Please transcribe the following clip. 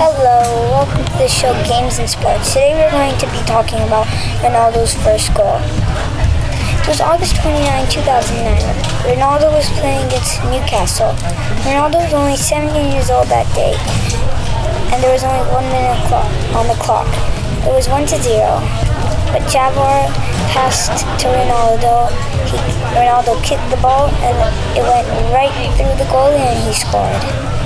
Hello, welcome to the show Games and Sports. Today we're going to be talking about Ronaldo's first goal. It was August 29, 2009. Ronaldo was playing against Newcastle. Ronaldo was only 17 years old that day, and there was only one minute on the clock. It was 1 to 0. But Javar passed to Ronaldo. He, Ronaldo kicked the ball, and it went right through the goalie, and he scored.